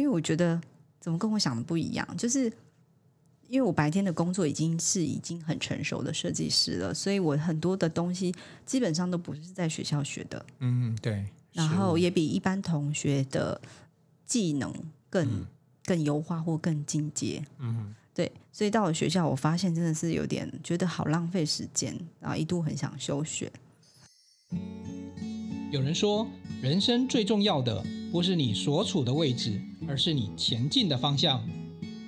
因为我觉得怎么跟我想的不一样，就是因为我白天的工作已经是已经很成熟的设计师了，所以我很多的东西基本上都不是在学校学的。嗯，对。然后也比一般同学的技能更、嗯、更优化或更进阶。嗯，对。所以到了学校，我发现真的是有点觉得好浪费时间，然后一度很想休学。有人说，人生最重要的不是你所处的位置，而是你前进的方向。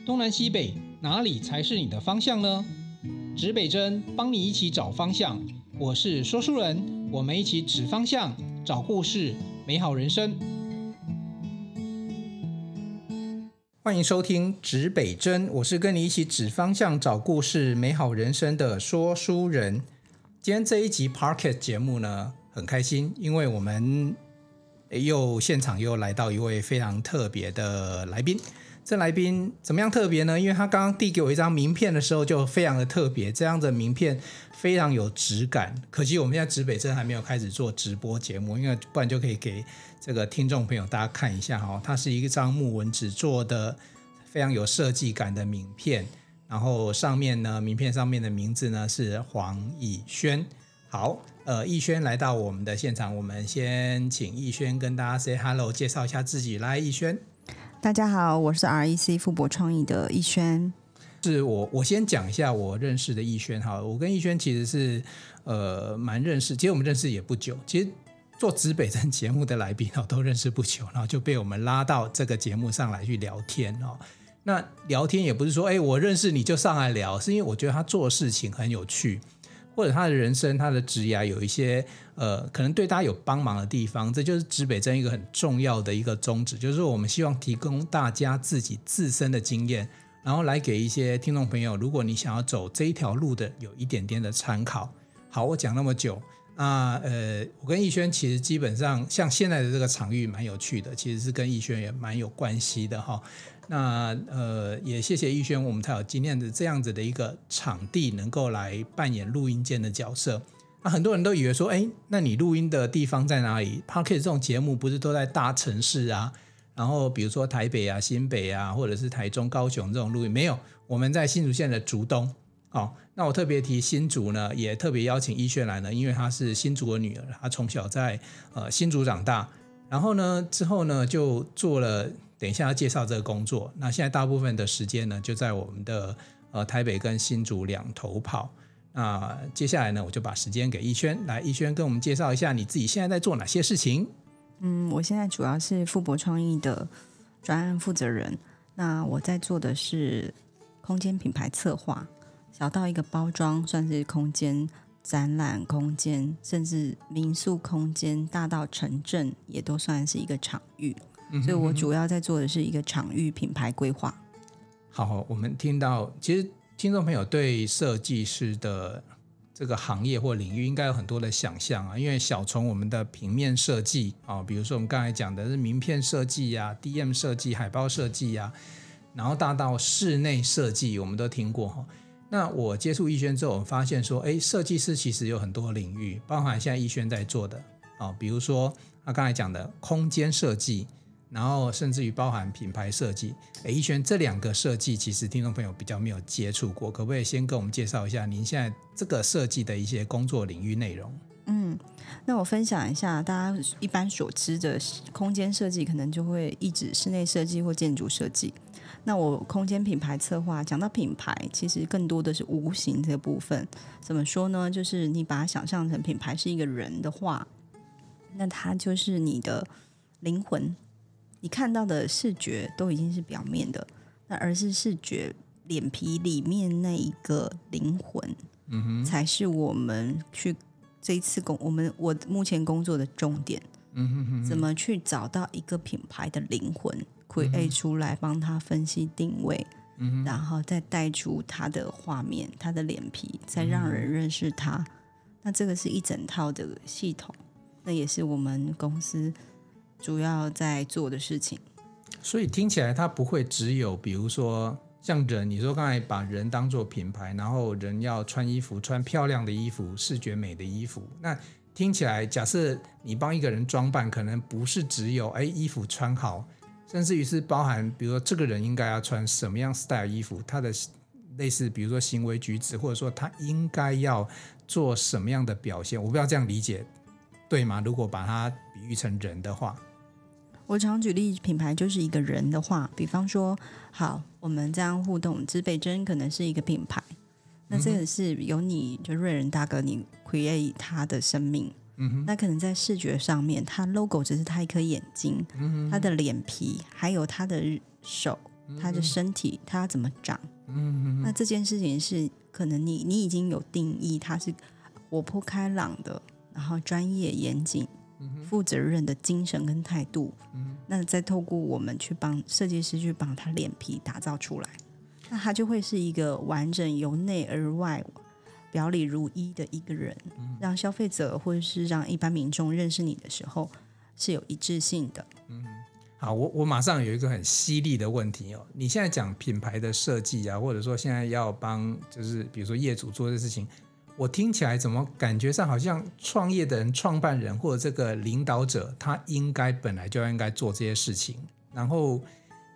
东南西北，哪里才是你的方向呢？指北针帮你一起找方向。我是说书人，我们一起指方向，找故事，美好人生。欢迎收听指北针，我是跟你一起指方向、找故事、美好人生的说书人。今天这一集 Parket 节目呢，很开心，因为我们又现场又来到一位非常特别的来宾。这来宾怎么样特别呢？因为他刚刚递给我一张名片的时候就非常的特别，这样的名片非常有质感。可惜我们现在指北针还没有开始做直播节目，因为不然就可以给这个听众朋友大家看一下哈。它是一张木纹纸做的，非常有设计感的名片。然后上面呢，名片上面的名字呢是黄以轩。好。呃，逸轩来到我们的现场，我们先请逸轩跟大家 say hello，介绍一下自己。来，逸轩，大家好，我是 REC 富博创意的逸轩。是我，我先讲一下我认识的逸轩哈。我跟逸轩其实是呃蛮认识，其实我们认识也不久。其实做指北针节目的来宾哦都认识不久，然后就被我们拉到这个节目上来去聊天哦。那聊天也不是说哎我认识你就上来聊，是因为我觉得他做事情很有趣。或者他的人生、他的职业有一些呃，可能对大家有帮忙的地方，这就是指北针一个很重要的一个宗旨，就是我们希望提供大家自己自身的经验，然后来给一些听众朋友，如果你想要走这一条路的，有一点点的参考。好，我讲那么久，那呃，我跟逸轩其实基本上像现在的这个场域蛮有趣的，其实是跟逸轩也蛮有关系的哈。那呃，也谢谢逸轩，我们才有今天的这样子的一个场地，能够来扮演录音间的角色。那很多人都以为说，哎，那你录音的地方在哪里？Podcast 这种节目不是都在大城市啊？然后比如说台北啊、新北啊，或者是台中、高雄这种录音，没有，我们在新竹县的竹东。哦，那我特别提新竹呢，也特别邀请逸轩来呢，因为她是新竹的女儿，她从小在呃新竹长大，然后呢之后呢就做了。等一下要介绍这个工作，那现在大部分的时间呢，就在我们的呃台北跟新竹两头跑。那接下来呢，我就把时间给逸轩，来逸轩跟我们介绍一下你自己现在在做哪些事情。嗯，我现在主要是富博创意的专案负责人。那我在做的是空间品牌策划，小到一个包装，算是空间展览空间，甚至民宿空间，大到城镇，也都算是一个场域。所以我主要在做的是一个场域品牌规划。好，我们听到，其实听众朋友对设计师的这个行业或领域应该有很多的想象啊，因为小从我们的平面设计啊，比如说我们刚才讲的是名片设计呀、DM 设计、海报设计呀，然后大到室内设计，我们都听过哈。那我接触奕轩之后，我发现说，哎，设计师其实有很多领域，包含现在奕轩在做的啊，比如说他刚才讲的空间设计。然后甚至于包含品牌设计，哎，一轩这两个设计其实听众朋友比较没有接触过，可不可以先跟我们介绍一下您现在这个设计的一些工作领域内容？嗯，那我分享一下，大家一般所知的空间设计，可能就会一指室内设计或建筑设计。那我空间品牌策划，讲到品牌，其实更多的是无形这部分。怎么说呢？就是你把它想象成品牌是一个人的话，那它就是你的灵魂。你看到的视觉都已经是表面的，那而是视觉脸皮里面那一个灵魂，嗯哼，才是我们去这一次工我们我目前工作的重点，嗯哼哼，怎么去找到一个品牌的灵魂，create 出来，帮他分析定位，然后再带出他的画面，他的脸皮，再让人认识他，嗯，那这个是一整套的系统，那也是我们公司。主要在做的事情，所以听起来它不会只有，比如说像人，你说刚才把人当做品牌，然后人要穿衣服，穿漂亮的衣服，视觉美的衣服。那听起来，假设你帮一个人装扮，可能不是只有哎衣服穿好，甚至于是包含，比如说这个人应该要穿什么样 style 衣服，他的类似比如说行为举止，或者说他应该要做什么样的表现，我不知道这样理解对吗？如果把它比喻成人的话，我常举例品牌就是一个人的话，比方说，好，我们这样互动，指北针可能是一个品牌，那这个是由你就瑞仁大哥你 create 他的生命。那可能在视觉上面，它 logo 只是它一颗眼睛，嗯、它的脸皮，还有它的手，它的身体，它要怎么长？嗯，那这件事情是可能你你已经有定义，它是活泼开朗的，然后专业严谨、负责任的精神跟态度。嗯，那再透过我们去帮设计师去帮他脸皮打造出来，那他就会是一个完整由内而外。表里如一的一个人，让消费者或者是让一般民众认识你的时候是有一致性的。嗯，好，我我马上有一个很犀利的问题哦。你现在讲品牌的设计啊，或者说现在要帮就是比如说业主做的事情，我听起来怎么感觉上好像创业的人、创办人或者这个领导者，他应该本来就应该做这些事情，然后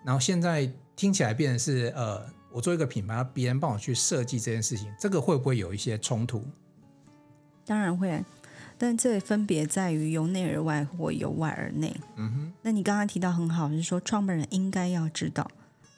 然后现在听起来变成是呃。我做一个品牌，别人帮我去设计这件事情，这个会不会有一些冲突？当然会，但这分别在于由内而外或由外而内。嗯哼。那你刚刚提到很好，就是说创办人应该要知道，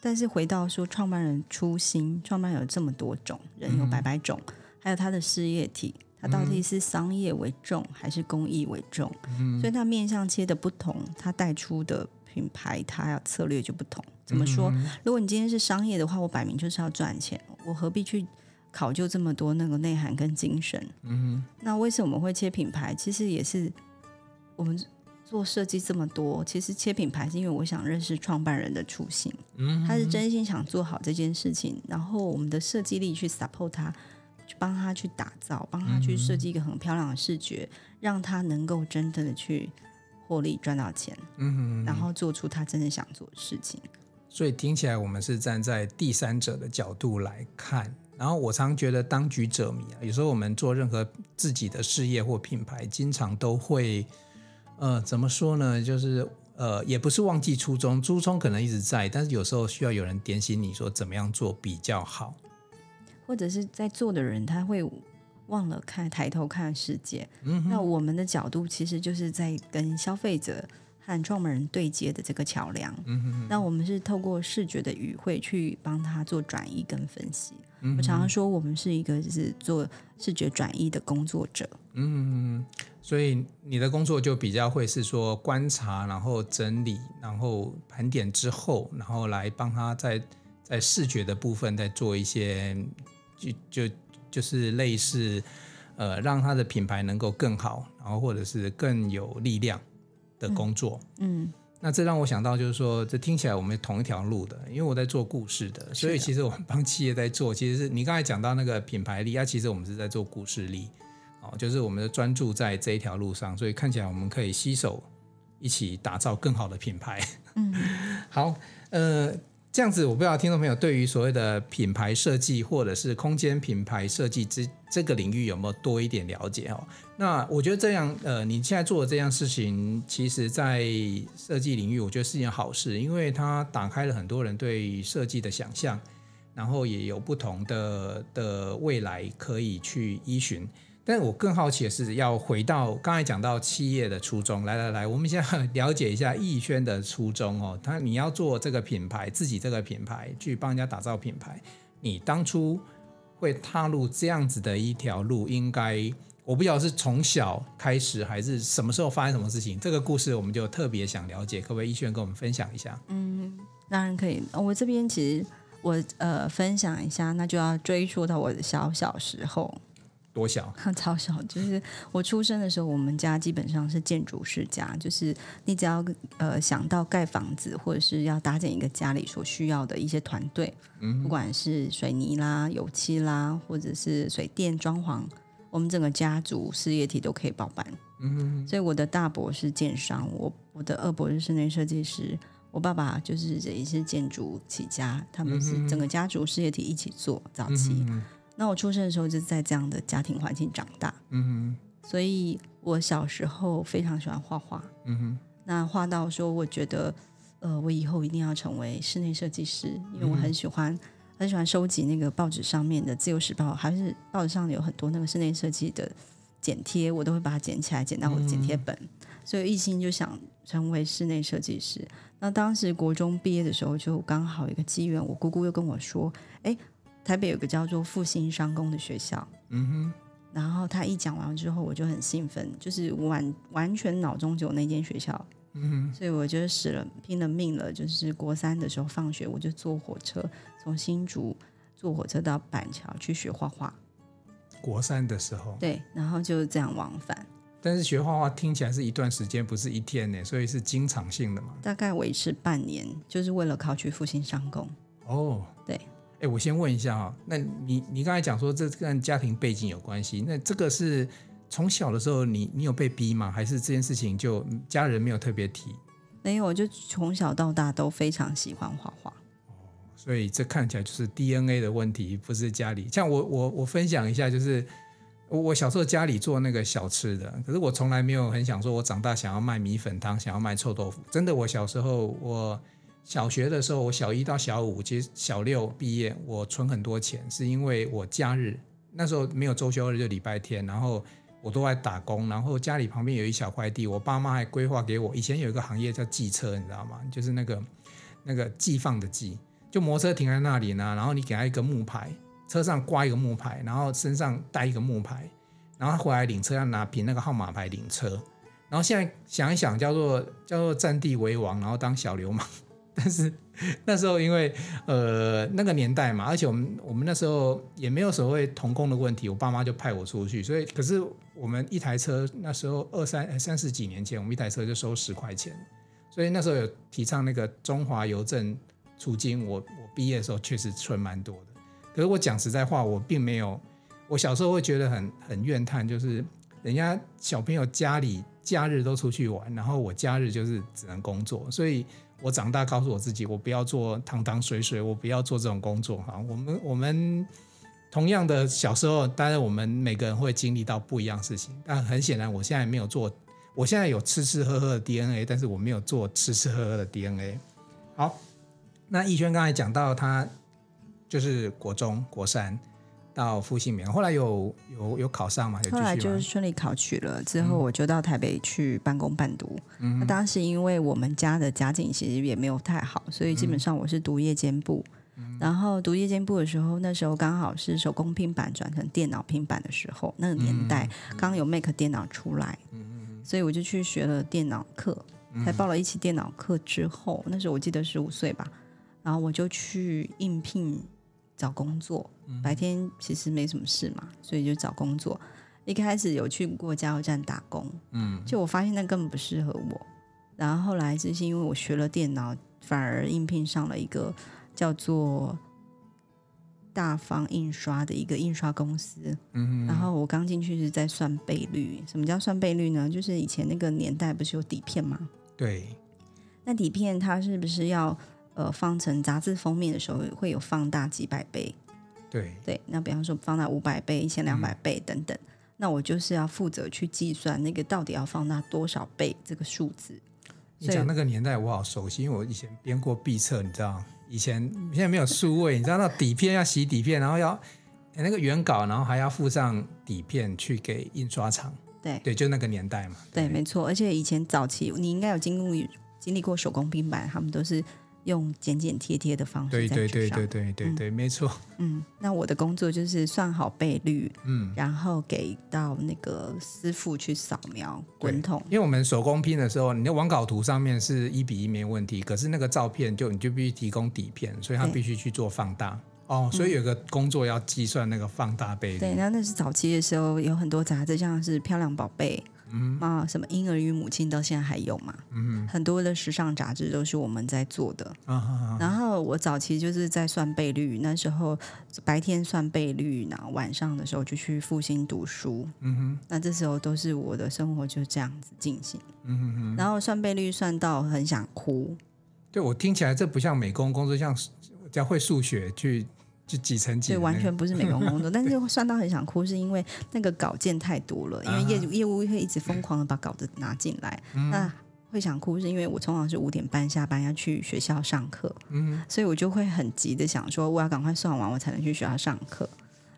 但是回到说创办人初心，创办人有这么多种人，有百百种，嗯、还有它的事业体，它到底是商业为重还是公益为重？嗯。所以它面向切的不同，它带出的品牌，它要策略就不同。怎么说？如果你今天是商业的话，我摆明就是要赚钱，我何必去考究这么多那个内涵跟精神？嗯，那为什么我们会切品牌？其实也是我们做设计这么多，其实切品牌是因为我想认识创办人的初心，嗯，他是真心想做好这件事情，然后我们的设计力去 support 他，去帮他去打造，帮他去设计一个很漂亮的视觉，让他能够真正的去获利赚到钱，嗯哼，然后做出他真正想做的事情。所以听起来，我们是站在第三者的角度来看。然后我常觉得当局者迷啊，有时候我们做任何自己的事业或品牌，经常都会，呃，怎么说呢？就是呃，也不是忘记初衷，初衷可能一直在，但是有时候需要有人点醒你说怎么样做比较好，或者是在做的人他会忘了看抬头看世界。嗯，那我们的角度其实就是在跟消费者。和创办人对接的这个桥梁，嗯哼哼，那我们是透过视觉的语汇去帮他做转移跟分析。嗯、我常常说，我们是一个就是做视觉转移的工作者。嗯，所以你的工作就比较会是说观察，然后整理，然后盘点之后，然后来帮他在在视觉的部分再做一些，就就就是类似呃，让他的品牌能够更好，然后或者是更有力量。的工作，嗯，嗯，那这让我想到，就是说，这听起来我们同一条路的，因为我在做故事的，所以其实我们帮企业在做，其实是你刚才讲到那个品牌力，啊，其实我们是在做故事力，哦，就是我们的专注在这一条路上，所以看起来我们可以携手一起打造更好的品牌。嗯，好，呃。这样子，我不知道听众朋友对于所谓的品牌设计或者是空间品牌设计这这个领域有没有多一点了解哦？那我觉得这样，呃，你现在做的这样事情，其实在设计领域，我觉得是件好事，因为它打开了很多人对设计的想象，然后也有不同的的未来可以去依循。但我更好奇的是，要回到刚才讲到企业的初衷。来来来，我们先了解一下逸轩的初衷哦。他你要做这个品牌，自己这个品牌去帮人家打造品牌，你当初会踏入这样子的一条路，应该我不知道是从小开始，还是什么时候发生什么事情？这个故事我们就特别想了解，可不可以逸轩跟我们分享一下？嗯，当然可以。我这边其实我呃分享一下，那就要追溯到我的小小时候。多小？超小，就是我出生的时候，我们家基本上是建筑世家，就是你只要呃想到盖房子或者是要搭建一个家里所需要的一些团队，嗯，不管是水泥啦、油漆啦，或者是水电装潢，我们整个家族事业体都可以包办。嗯，所以我的大伯是建商，我我的二伯是室内设计师，我爸爸就是也是建筑起家，他们是整个家族事业体一起做早期。嗯那我出生的时候就在这样的家庭环境长大，嗯哼，所以我小时候非常喜欢画画，嗯哼，那画到说我觉得，呃，我以后一定要成为室内设计师，因为我很喜欢、嗯、很喜欢收集那个报纸上面的《自由时报》，还是报纸上有很多那个室内设计的剪贴，我都会把它剪起来，剪到我的剪贴本。嗯、所以一心就想成为室内设计师。那当时国中毕业的时候，就刚好一个机缘，我姑姑又跟我说：“哎，台北有个叫做复兴商工的学校。”嗯哼。然后他一讲完之后，我就很兴奋，就是完完全脑中只有那间学校。嗯哼。所以我就使了拼了命了，就是国三的时候放学，我就坐火车从新竹坐火车到板桥去学画画。国三的时候。对，然后就这样往返。但是学画画听起来是一段时间，不是一天呢，所以是经常性的嘛。大概维持半年，就是为了考取复兴商工。哦，对。哎，我先问一下啊，那你你刚才讲说这跟家庭背景有关系，那这个是从小的时候你你有被逼吗？还是这件事情就家人没有特别提？没有，我就从小到大都非常喜欢画画。哦，所以这看起来就是 DNA 的问题，不是家里。像我我我分享一下，就是。我小时候家里做那个小吃的，可是我从来没有很想说，我长大想要卖米粉汤，想要卖臭豆腐。真的，我小时候，我小学的时候，我小一到小五，其实小六毕业，我存很多钱，是因为我假日那时候没有周休日，就礼拜天，然后我都在打工，然后家里旁边有一小块地，我爸妈还规划给我。以前有一个行业叫寄车，你知道吗？就是那个那个寄放的寄，就摩托车停在那里呢，然后你给他一个木牌。车上挂一个木牌，然后身上带一个木牌，然后他回来领车要拿凭那个号码牌领车。然后现在想一想，叫做叫做占地为王，然后当小流氓。但是那时候因为呃那个年代嘛，而且我们我们那时候也没有所谓童工的问题，我爸妈就派我出去。所以可是我们一台车那时候二三三十几年前，我们一台车就收十块钱。所以那时候有提倡那个中华邮政储金，我我毕业的时候确实存蛮多的。可是我讲实在话，我并没有。我小时候会觉得很很怨叹，就是人家小朋友家里假日都出去玩，然后我假日就是只能工作。所以我长大告诉我自己，我不要做汤汤水水，我不要做这种工作。哈，我们我们同样的小时候，当然我们每个人会经历到不一样事情。但很显然，我现在没有做，我现在有吃吃喝喝的 DNA，但是我没有做吃吃喝喝的 DNA。好，那逸轩刚才讲到他。就是国中国三到复兴美工，后来有有有考上嘛？后来就是顺利考取了，之后我就到台北去半工半读。嗯，那当时因为我们家的家境其实也没有太好，所以基本上我是读夜间部。嗯，然后读夜间部的时候，那时候刚好是手工平板转成电脑平板的时候，那个年代刚有 Mac 电脑出来。嗯，所以我就去学了电脑课，才报了一期电脑课之后，那时候我记得十五岁吧，然后我就去应聘。找工作，白天其实没什么事嘛，所以就找工作。一开始有去过加油站打工，嗯，就我发现那根本不适合我。然后后来就是因为我学了电脑，反而应聘上了一个叫做大方印刷的一个印刷公司。嗯，然后我刚进去是在算倍率。什么叫算倍率呢？就是以前那个年代不是有底片吗？对，那底片它是不是要？呃，放成杂志封面的时候会有放大几百倍，对对。那比方说放大五百倍、一千两百倍等等，嗯，那我就是要负责去计算那个到底要放大多少倍这个数字。你讲那个年代我好熟悉，因为我以前编过毕册，你知道，以前现在没有数位，你知道那底片要洗底片，然后要那个原稿，然后还要附上底片去给印刷厂。对对，就那个年代嘛。对，对没错。而且以前早期你应该有经历经历过手工拼板，他们都是。用剪剪贴贴的方式在纸上，对对对对对对对，嗯、没错。嗯，那我的工作就是算好倍率，嗯，然后给到那个师傅去扫描滚筒。因为我们手工拼的时候，你的网稿图上面是一比一没问题，可是那个照片就你就必须提供底片，所以他必须去做放大。哦，所以有个工作要计算那个放大倍率。对，那那是早期的时候，有很多杂志，像是《漂亮宝贝》。嗯啊，什么婴儿与母亲到现在还有嘛？嗯，很多的时尚杂志都是我们在做的。然后我早期就是在算倍率，那时候白天算倍率，然后晚上的时候就去复兴读书。嗯哼，那这时候都是我的生活就这样子进行。嗯哼哼，然后算倍率算到很想哭。对，我听起来这不像美工工作，像教会数学去。就几层几，对，完全不是美工工作，但是算到很想哭，是因为那个稿件太多了，因为业业务会一直疯狂的把稿子拿进来，嗯、那会想哭，是因为我通常是五点半下班要去学校上课，嗯，所以我就会很急的想说，我要赶快算完，我才能去学校上课。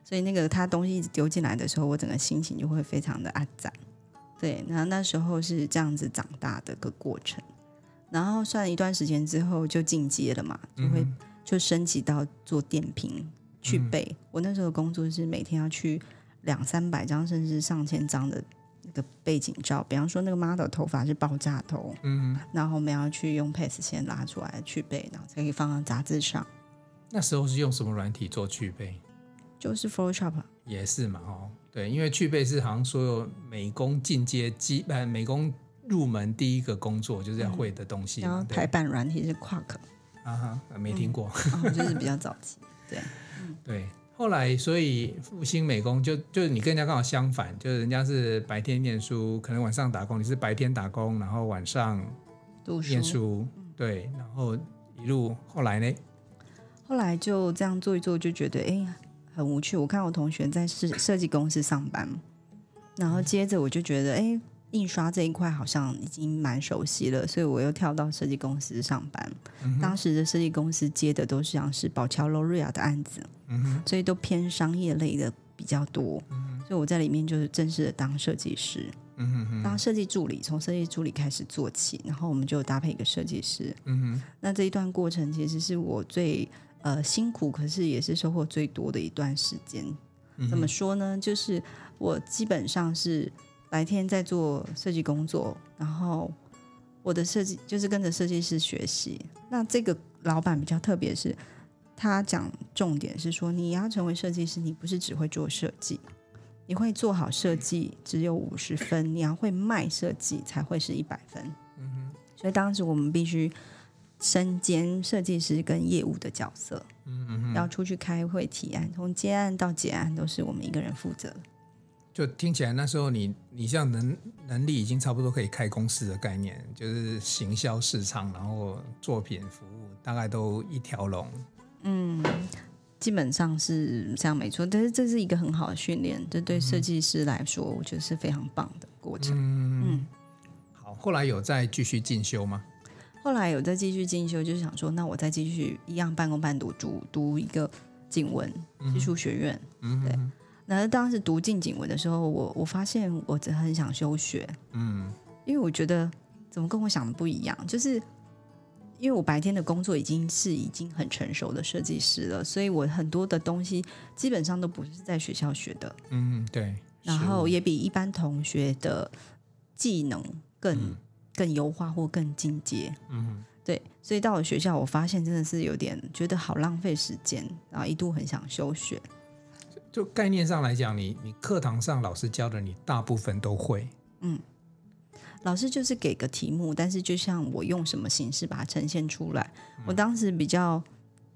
所以那个他东西一直丢进来的时候，我整个心情就会非常的暗淡。对，然后那时候是这样子长大的个过程。然后算一段时间之后就进阶了嘛，就会就升级到做电瓶去背。嗯、我那时候的工作是每天要去两三百张甚至上千张的那个背景照，比方说那个 model 头发是爆炸头，嗯，然后我们要去用 PAS 先拉出来去背，然后才可以放到杂志上。那时候是用什么软体做去背？就是 Photoshop 也是嘛，哦，对，因为去背是好像所有美工进阶基呃美工。入门第一个工作就是要会的东西，然后排版软体是 Quark 啊哈，没听过，就是比较早期，对，嗯、对。后来，所以复兴美工就就是你跟人家刚好相反，就是人家是白天念书，可能晚上打工，你是白天打工，然后晚上念书，对，然后一路后来呢？后来就这样做一做，就觉得哎很无趣。我看我同学在设设计公司上班，然后接着我就觉得哎。印刷这一块好像已经蛮熟悉了，所以我又跳到设计公司上班。嗯、当时的设计公司接的都是像是宝侨、罗瑞亚的案子，嗯，所以都偏商业类的比较多。嗯、所以我在里面就是正式的当设计师，嗯，当设计助理，从设计助理开始做起，然后我们就搭配一个设计师。嗯，那这一段过程其实是我最呃辛苦，可是也是收获最多的一段时间。嗯、怎么说呢？就是我基本上是。白天在做设计工作，然后我的设计就是跟着设计师学习。那这个老板比较特别，是他讲重点是说，你要成为设计师，你不是只会做设计，你会做好设计只有五十分，你要会卖设计才会是一百分。嗯哼。所以当时我们必须身兼设计师跟业务的角色，嗯哼，要出去开会提案，从接案到结案都是我们一个人负责。就听起来那时候你你这样能能力已经差不多可以开公司的概念，就是行销市场，然后作品服务大概都一条龙。嗯，基本上是这样没错，但是这是一个很好的训练，这对设计师来说，我觉得是非常棒的过程。嗯，嗯好，后来有再继续进修吗？后来有再继续进修，就是想说，那我再继续一样半工半读，读读一个景文技术学院。嗯，对。然后当时读进景文的时候，我我发现我真的很想休学，嗯，因为我觉得怎么跟我想的不一样，就是因为我白天的工作已经是已经很成熟的设计师了，所以我很多的东西基本上都不是在学校学的，嗯，对，然后也比一般同学的技能更、嗯、更优化或更进阶，嗯，对，所以到了学校，我发现真的是有点觉得好浪费时间，然后一度很想休学。就概念上来讲，你你课堂上老师教的，你大部分都会。嗯，老师就是给个题目，但是就像我用什么形式把它呈现出来。嗯、我当时比较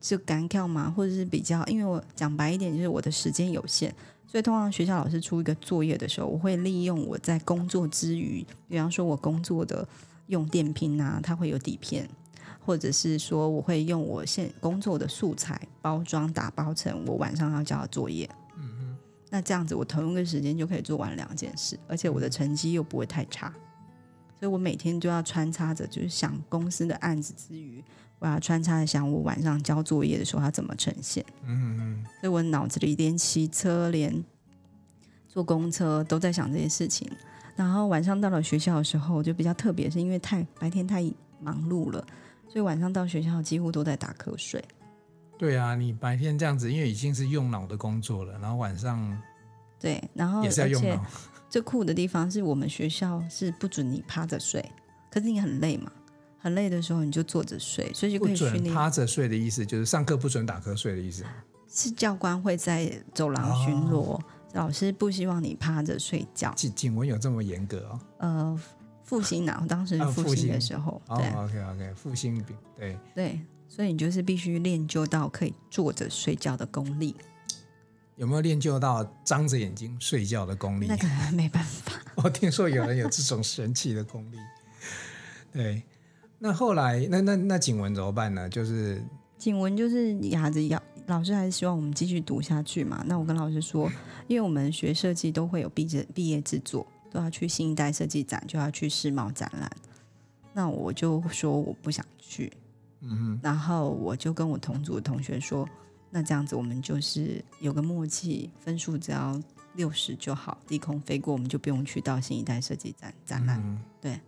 就赶跳嘛，或者是比较，因为我讲白一点，就是我的时间有限，所以通常学校老师出一个作业的时候，我会利用我在工作之余，比方说我工作的用电拼啊，它会有底片。或者是说，我会用我现工作的素材包装打包成我晚上要交的作业。那这样子我同一个时间就可以做完两件事，而且我的成绩又不会太差。所以我每天就要穿插着，就是想公司的案子之余，我要穿插着想我晚上交作业的时候要怎么呈现。嗯嗯，所以我脑子里连骑车、连坐公车都在想这些事情。然后晚上到了学校的时候，就比较特别，是因为太白天太忙碌了。所以晚上到学校几乎都在打瞌睡。对啊，你白天这样子，因为已经是用脑的工作了，然后晚上对，然后也是要用脑。最酷的地方是我们学校是不准你趴着睡，可是你很累嘛，很累的时候你就坐着睡，所以就可以训练。不准趴着睡的意思就是上课不准打瞌睡的意思。是教官会在走廊巡逻，哦、老师不希望你趴着睡觉。景景文有这么严格哦？呃。复兴啊，我当时是复兴的时候，哦、对、oh,，OK OK，复兴饼，对对，所以你就是必须练就到可以坐着睡觉的功力。有没有练就到张着眼睛睡觉的功力？那可能没办法。我听说有人有这种神奇的功力。对，那后来那那那景文怎么办呢？就是景文就是哑着咬，老师还是希望我们继续读下去嘛。那我跟老师说，因为我们学设计都会有毕业毕业制作。都要去新一代设计展，就要去世贸展览。那我就说我不想去。嗯，然后我就跟我同组的同学说，那这样子我们就是有个默契，分数只要六十就好，低空飞过我们就不用去到新一代设计展展览。嗯、对，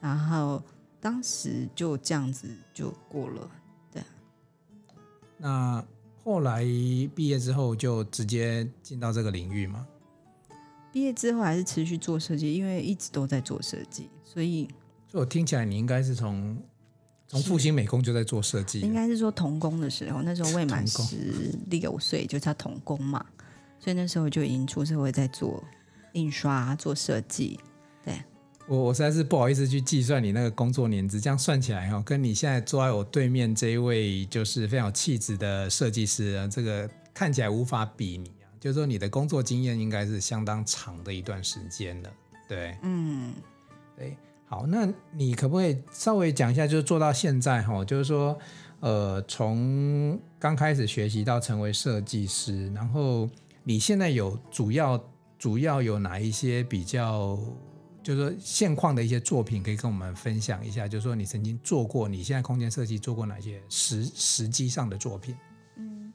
然后当时就这样子就过了。对，那后来毕业之后就直接进到这个领域吗？毕业之后还是持续做设计，因为一直都在做设计，所以，所以我听起来你应该是从。从复兴美工就在做设计，应该是说童工的时候，那时候未满十六岁就叫童工嘛，所以那时候就已经出社会在做印刷、做设计。对，我我实在是不好意思去计算你那个工作年资，这样算起来哈，跟你现在坐在我对面这一位就是非常有气质的设计师啊，这个看起来无法比拟啊。就是说你的工作经验应该是相当长的一段时间了，对，嗯，对。好，那你可不可以稍微讲一下，就是做到现在哈，就是说，呃，从刚开始学习到成为设计师，然后你现在有主要主要有哪一些比较，就是说现况的一些作品，可以跟我们分享一下？就是说你曾经做过，你现在空间设计做过哪些实实际上的作品？嗯，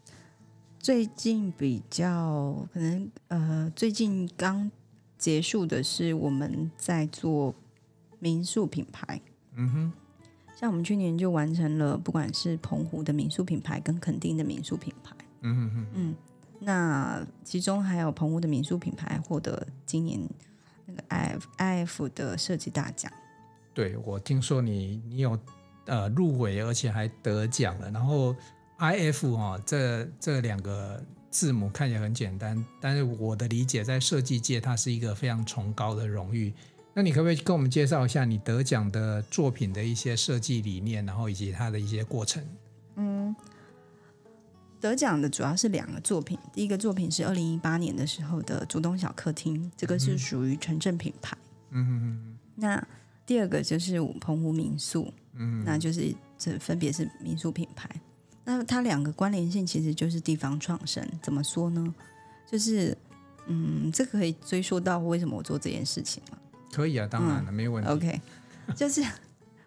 最近比较可能呃，最近刚结束的是我们在做。民宿品牌，嗯哼，像我们去年就完成了，不管是澎湖的民宿品牌跟垦丁的民宿品牌，嗯哼哼，嗯，那其中还有澎湖的民宿品牌获得今年那个 I F I F 的设计大奖。对，我听说你你有呃入围，而且还得奖了。然后 I F 哈、哦，这这两个字母看起来很简单，但是我的理解，在设计界，它是一个非常崇高的荣誉。那你可不可以跟我们介绍一下你得奖的作品的一些设计理念，然后以及它的一些过程？嗯，得奖的主要是两个作品，第一个作品是二零一八年的时候的竹东小客厅，这个是属于城镇品牌。嗯哼哼。那第二个就是澎湖民宿，嗯，那就是这分别是民宿品牌。那它两个关联性其实就是地方创生。怎么说呢？就是嗯，这个可以追溯到为什么我做这件事情嘛。可以啊，当然了，嗯、没有问题。OK，就是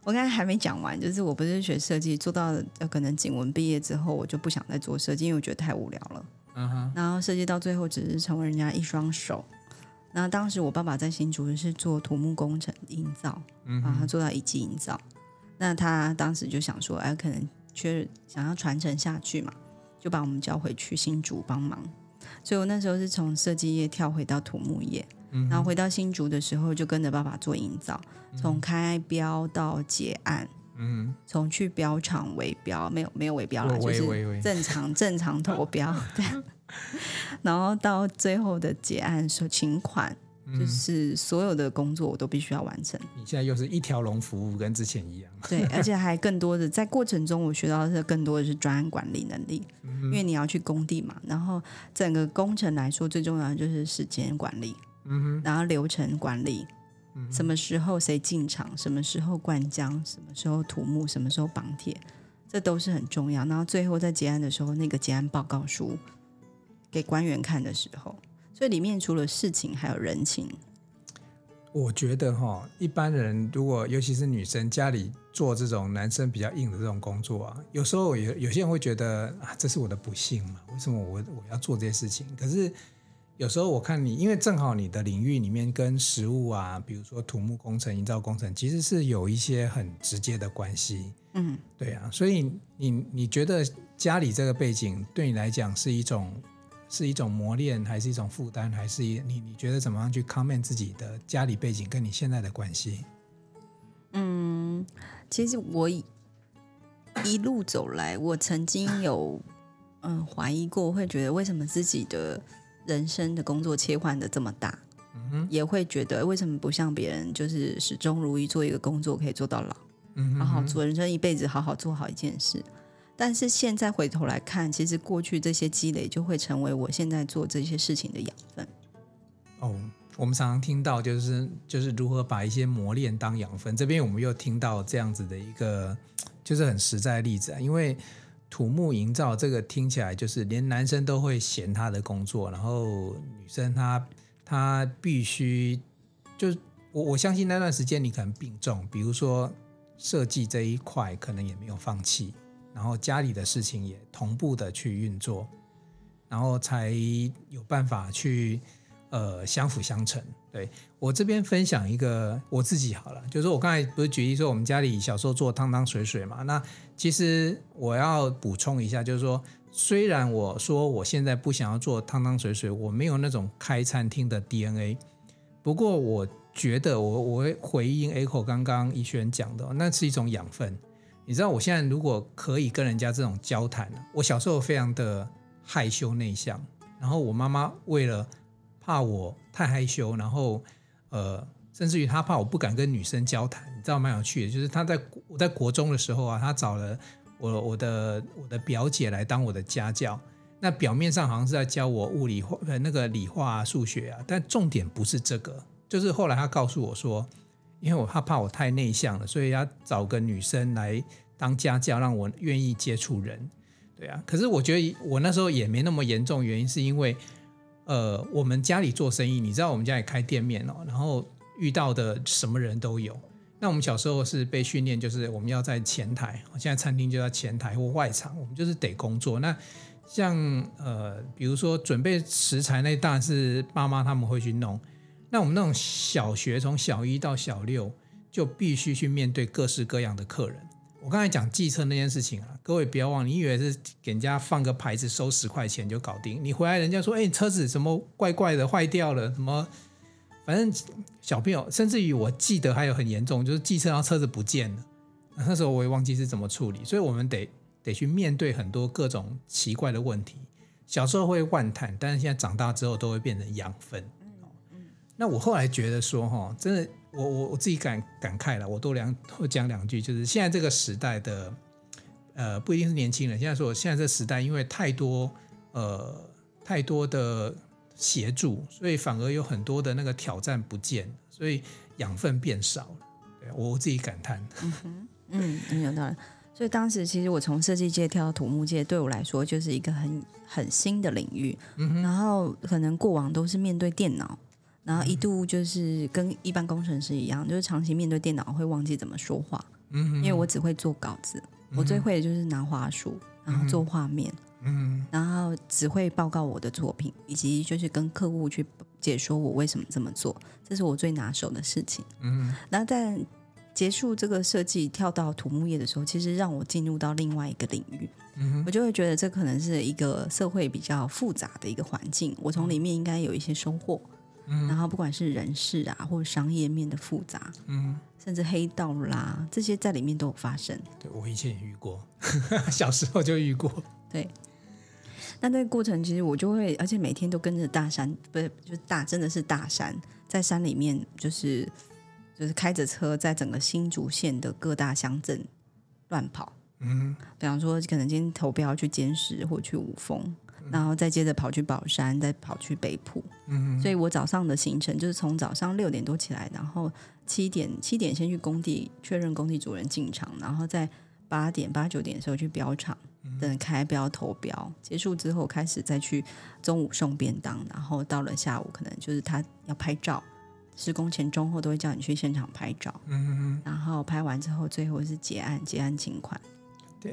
我刚才还没讲完，就是我不是学设计，做到呃可能景文毕业之后，我就不想再做设计，因为我觉得太无聊了。嗯哼。然后设计到最后，只是成为人家一双手。那当时我爸爸在新竹是做土木工程营造，嗯，然后他做到一级营造。那他当时就想说，哎，可能缺想要传承下去嘛，就把我们叫回去新竹帮忙。所以我那时候是从设计业跳回到土木业。然后回到新竹的时候，就跟着爸爸做营造，从开标到结案，嗯，从去标场围标，没有没有围标了，就是正常正常投标，对，然后到最后的结案收请款，就是所有的工作我都必须要完成。你现在又是一条龙服务，跟之前一样，对，而且还更多的在过程中，我学到的更多的是专案管理能力，因为你要去工地嘛，然后整个工程来说，最重要的就是时间管理。嗯，然后流程管理，嗯，什么时候谁进场，什么时候灌浆，什么时候土木，什么时候绑铁，这都是很重要。然后最后在结案的时候，那个结案报告书给官员看的时候，所以里面除了事情，还有人情。我觉得哈，一般人如果尤其是女生家里做这种男生比较硬的这种工作啊，有时候有有些人会觉得啊，这是我的不幸嘛？为什么我我要做这些事情？可是。有时候我看你，因为正好你的领域里面跟食物啊，比如说土木工程、营造工程，其实是有一些很直接的关系。嗯，对啊，所以你你觉得家里这个背景对你来讲是一种是一种磨练，还是一种负担，还是你你觉得怎么样去 comment 自己的家里背景跟你现在的关系？嗯，其实我一路走来，我曾经有嗯怀疑过，会觉得为什么自己的。人生的工作切换的这么大，嗯，也会觉得为什么不像别人，就是始终如一做一个工作可以做到老，嗯，好好做人生一辈子，好好做好一件事。但是现在回头来看，其实过去这些积累就会成为我现在做这些事情的养分。哦，我们常常听到就是就是如何把一些磨练当养分，这边我们又听到这样子的一个就是很实在的例子啊，因为。土木营造这个听起来就是连男生都会嫌他的工作，然后女生她她必须就我我相信那段时间你可能病重，比如说设计这一块可能也没有放弃，然后家里的事情也同步的去运作，然后才有办法去呃相辅相成。对，我这边分享一个我自己好了，就是我刚才不是举例说我们家里小时候做汤汤水水嘛，那其实我要补充一下，就是说虽然我说我现在不想要做汤汤水水，我没有那种开餐厅的 DNA，不过我觉得我我会回应 Echo 刚刚怡萱讲的，那是一种养分。你知道我现在如果可以跟人家这种交谈，我小时候非常的害羞内向，然后我妈妈为了怕我太害羞，然后呃，甚至于他怕我不敢跟女生交谈，你知道蛮有趣的，就是他在我在国中的时候啊，他找了我我的我的表姐来当我的家教。那表面上好像是在教我物理化那个理化、数学啊，但重点不是这个，就是后来他告诉我说，因为我怕怕我太内向了，所以要找个女生来当家教，让我愿意接触人。对啊，可是我觉得我那时候也没那么严重，原因是因为。呃，我们家里做生意，你知道我们家里开店面哦，然后遇到的什么人都有。那我们小时候是被训练，就是我们要在前台，现在餐厅就在前台或外场，我们就是得工作。那像呃，比如说准备食材，那当然是爸妈他们会去弄。那我们那种小学从小一到小六，就必须去面对各式各样的客人。我刚才讲计策那件事情啊，各位不要忘，你以为是给人家放个牌子收十块钱就搞定？你回来人家说，哎，车子什么怪怪的坏掉了，什么？反正小朋友，甚至于我记得还有很严重，就是计策然后车子不见了，那时候我也忘记是怎么处理，所以我们得得去面对很多各种奇怪的问题。小时候会万叹，但是现在长大之后都会变成养分。那我后来觉得说，哈，真的，我我我自己感感慨了，我多两多讲两句，就是现在这个时代的，呃，不一定是年轻人，现在说现在这个时代，因为太多呃太多的协助，所以反而有很多的那个挑战不见，所以养分变少了。对，我自己感叹。嗯哼，嗯，很有道理。所以当时其实我从设计界跳到土木界，对我来说就是一个很很新的领域。然后可能过往都是面对电脑。然后一度就是跟一般工程师一样，就是长期面对电脑会忘记怎么说话，嗯，因为我只会做稿子，我最会的就是拿话术，然后做画面，嗯，然后只会报告我的作品，以及就是跟客户去解说我为什么这么做，这是我最拿手的事情，嗯，然后在结束这个设计跳到土木业的时候，其实让我进入到另外一个领域，嗯，我就会觉得这可能是一个社会比较复杂的一个环境，我从里面应该有一些收获。嗯、然后不管是人事啊，或者商业面的复杂，嗯，甚至黑道啦，这些在里面都有发生。对，我以前也遇过，小时候就遇过。对，那那个过程其实我就会，而且每天都跟着大山，不是就是大，真的是大山，在山里面就是就是开着车，在整个新竹县的各大乡镇乱跑。嗯，比方说可能今天投标去监视或去五峰。然后再接着跑去宝山，再跑去北埔。嗯，所以我早上的行程就是从早上六点多起来，然后七点七点先去工地确认工地主人进场，然后在八点八九点的时候去标场等开标投标，结束之后开始再去中午送便当，然后到了下午可能就是他要拍照，施工前中后都会叫你去现场拍照。嗯，然后拍完之后最后是结案，结案请款。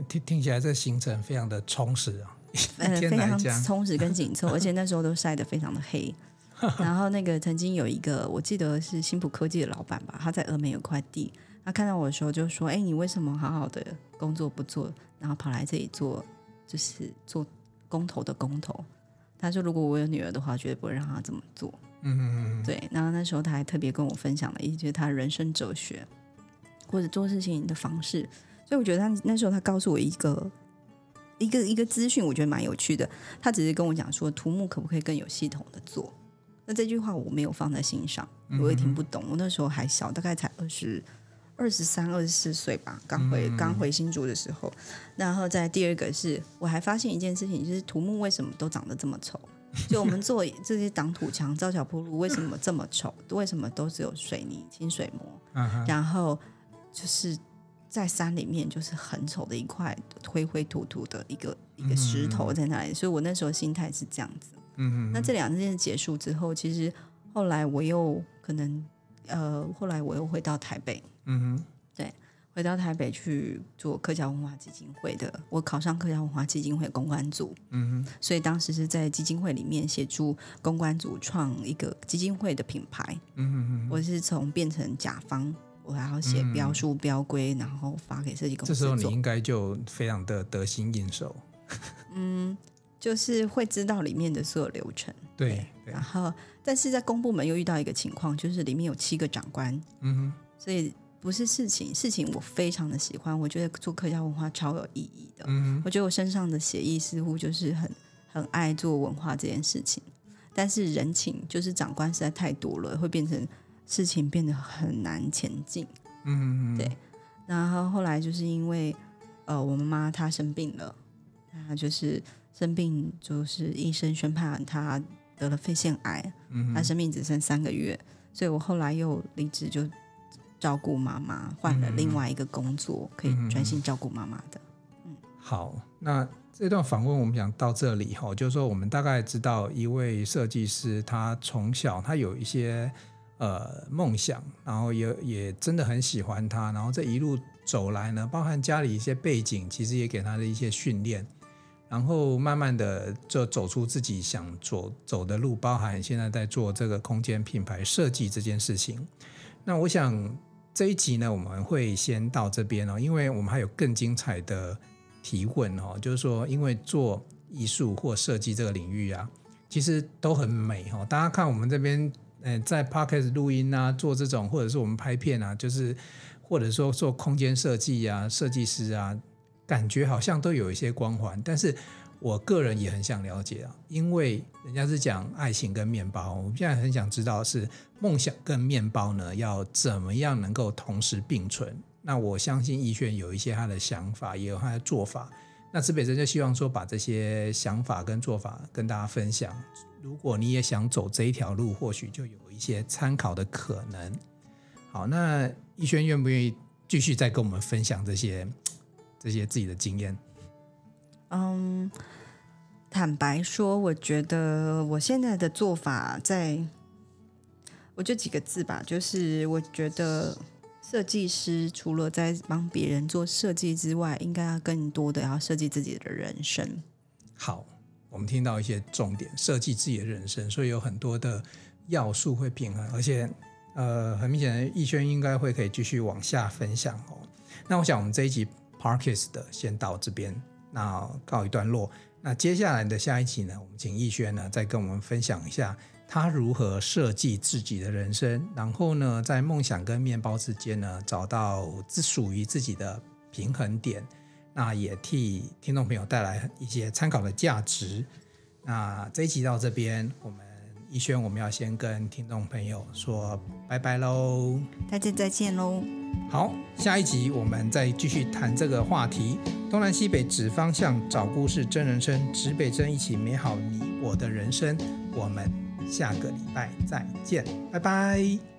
听听起来这行程非常的充实啊。呃，非常充实跟紧凑，而且 那时候都晒得非常的黑。然后那个曾经有一个，我记得是新普科技的老板吧，他在峨眉有块地，他看到我的时候就说：“哎，你为什么好好的工作不做，然后跑来这里做，就是做工头的工头？”他说：“如果我有女儿的话，绝对不会让她这么做。”嗯嗯嗯。对，然后那时候他还特别跟我分享了一些他人生哲学或者做事情的方式，所以我觉得他那时候他告诉我一个。一个一个资讯，我觉得蛮有趣的。他只是跟我讲说，土木可不可以更有系统的做？那这句话我没有放在心上，我也听不懂。我那时候还小，大概才二十二十三、二十四岁吧，刚回刚回新竹的时候。然后在第二个是，我还发现一件事情，就是土木为什么都长得这么丑？就我们做这些挡土墙、造桥铺路，为什么这么丑？为什么都只有水泥、清水模？然后就是。在山里面就是很丑的一块灰灰土土的一个一个石头在那里，所以我那时候心态是这样子。嗯嗯。那这两件事结束之后，其实后来我又可能呃，后来我又回到台北。嗯哼。对，回到台北去做客家文化基金会的，我考上客家文化基金会公关组，嗯哼，所以当时是在基金会里面协助公关组创一个基金会的品牌，嗯哼哼，我是从变成甲方，我还要写标书标规，嗯、然后发给设计公司。这时候你应该就非常的得心应手，嗯，就是会知道里面的所有流程，对，对，然后但是在公部门又遇到一个情况，就是里面有七个长官，嗯哼，所以。不是事情，事情我非常的喜欢，我觉得做客家文化超有意义的。嗯，我觉得我身上的血意似乎就是很很爱做文化这件事情，但是人情就是长官实在太多了，会变成事情变得很难前进。嗯，对。然后后来就是因为呃，我妈妈她生病了，她就是生病，就是医生宣判她得了肺腺癌，嗯，她生命只剩三个月，所以我后来又离职就。照顾妈妈，换了另外一个工作，嗯、可以专心照顾妈妈的。嗯，好，那这段访问我们讲到这里哈，就是说我们大概知道一位设计师，他从小他有一些呃梦想，然后也也真的很喜欢他，然后这一路走来呢，包含家里一些背景，其实也给他的一些训练，然后慢慢的就走出自己想走走的路，包含现在在做这个空间品牌设计这件事情。那我想。这一集呢，我们会先到这边哦，因为我们还有更精彩的提问哦。就是说，因为做艺术或设计这个领域啊，其实都很美哦。大家看我们这边，呃，在 Podcast 录音啊，做这种，或者是我们拍片啊，就是或者说做空间设计啊，设计师啊，感觉好像都有一些光环，但是。我个人也很想了解啊，因为人家是讲爱情跟面包，我们现在很想知道是梦想跟面包呢，要怎么样能够同时并存？那我相信逸轩有一些他的想法，也有他的做法。那池北辰就希望说把这些想法跟做法跟大家分享。如果你也想走这一条路，或许就有一些参考的可能。好，那逸轩愿不愿意继续再跟我们分享这些这些自己的经验？嗯。坦白说，我觉得我现在的做法在，在我就几个字吧，就是我觉得设计师除了在帮别人做设计之外，应该要更多的要设计自己的人生。好，我们听到一些重点，设计自己的人生，所以有很多的要素会平衡，而且呃，很明显，逸轩应该会可以继续往下分享哦。那我想我们这一集 Parkes 的先到这边，那告一段落。那接下来的下一集呢，我们请逸轩呢再跟我们分享一下他如何设计自己的人生，然后呢，在梦想跟面包之间呢找到只属于自己的平衡点，那也替听众朋友带来一些参考的价值。那这一集到这边，我们逸轩我们要先跟听众朋友说拜拜喽，大家再见喽。好，下一集我们再继续谈这个话题。东南西北指方向，找故事真人生，指北针一起美好你我的人生。我们下个礼拜再见，拜拜。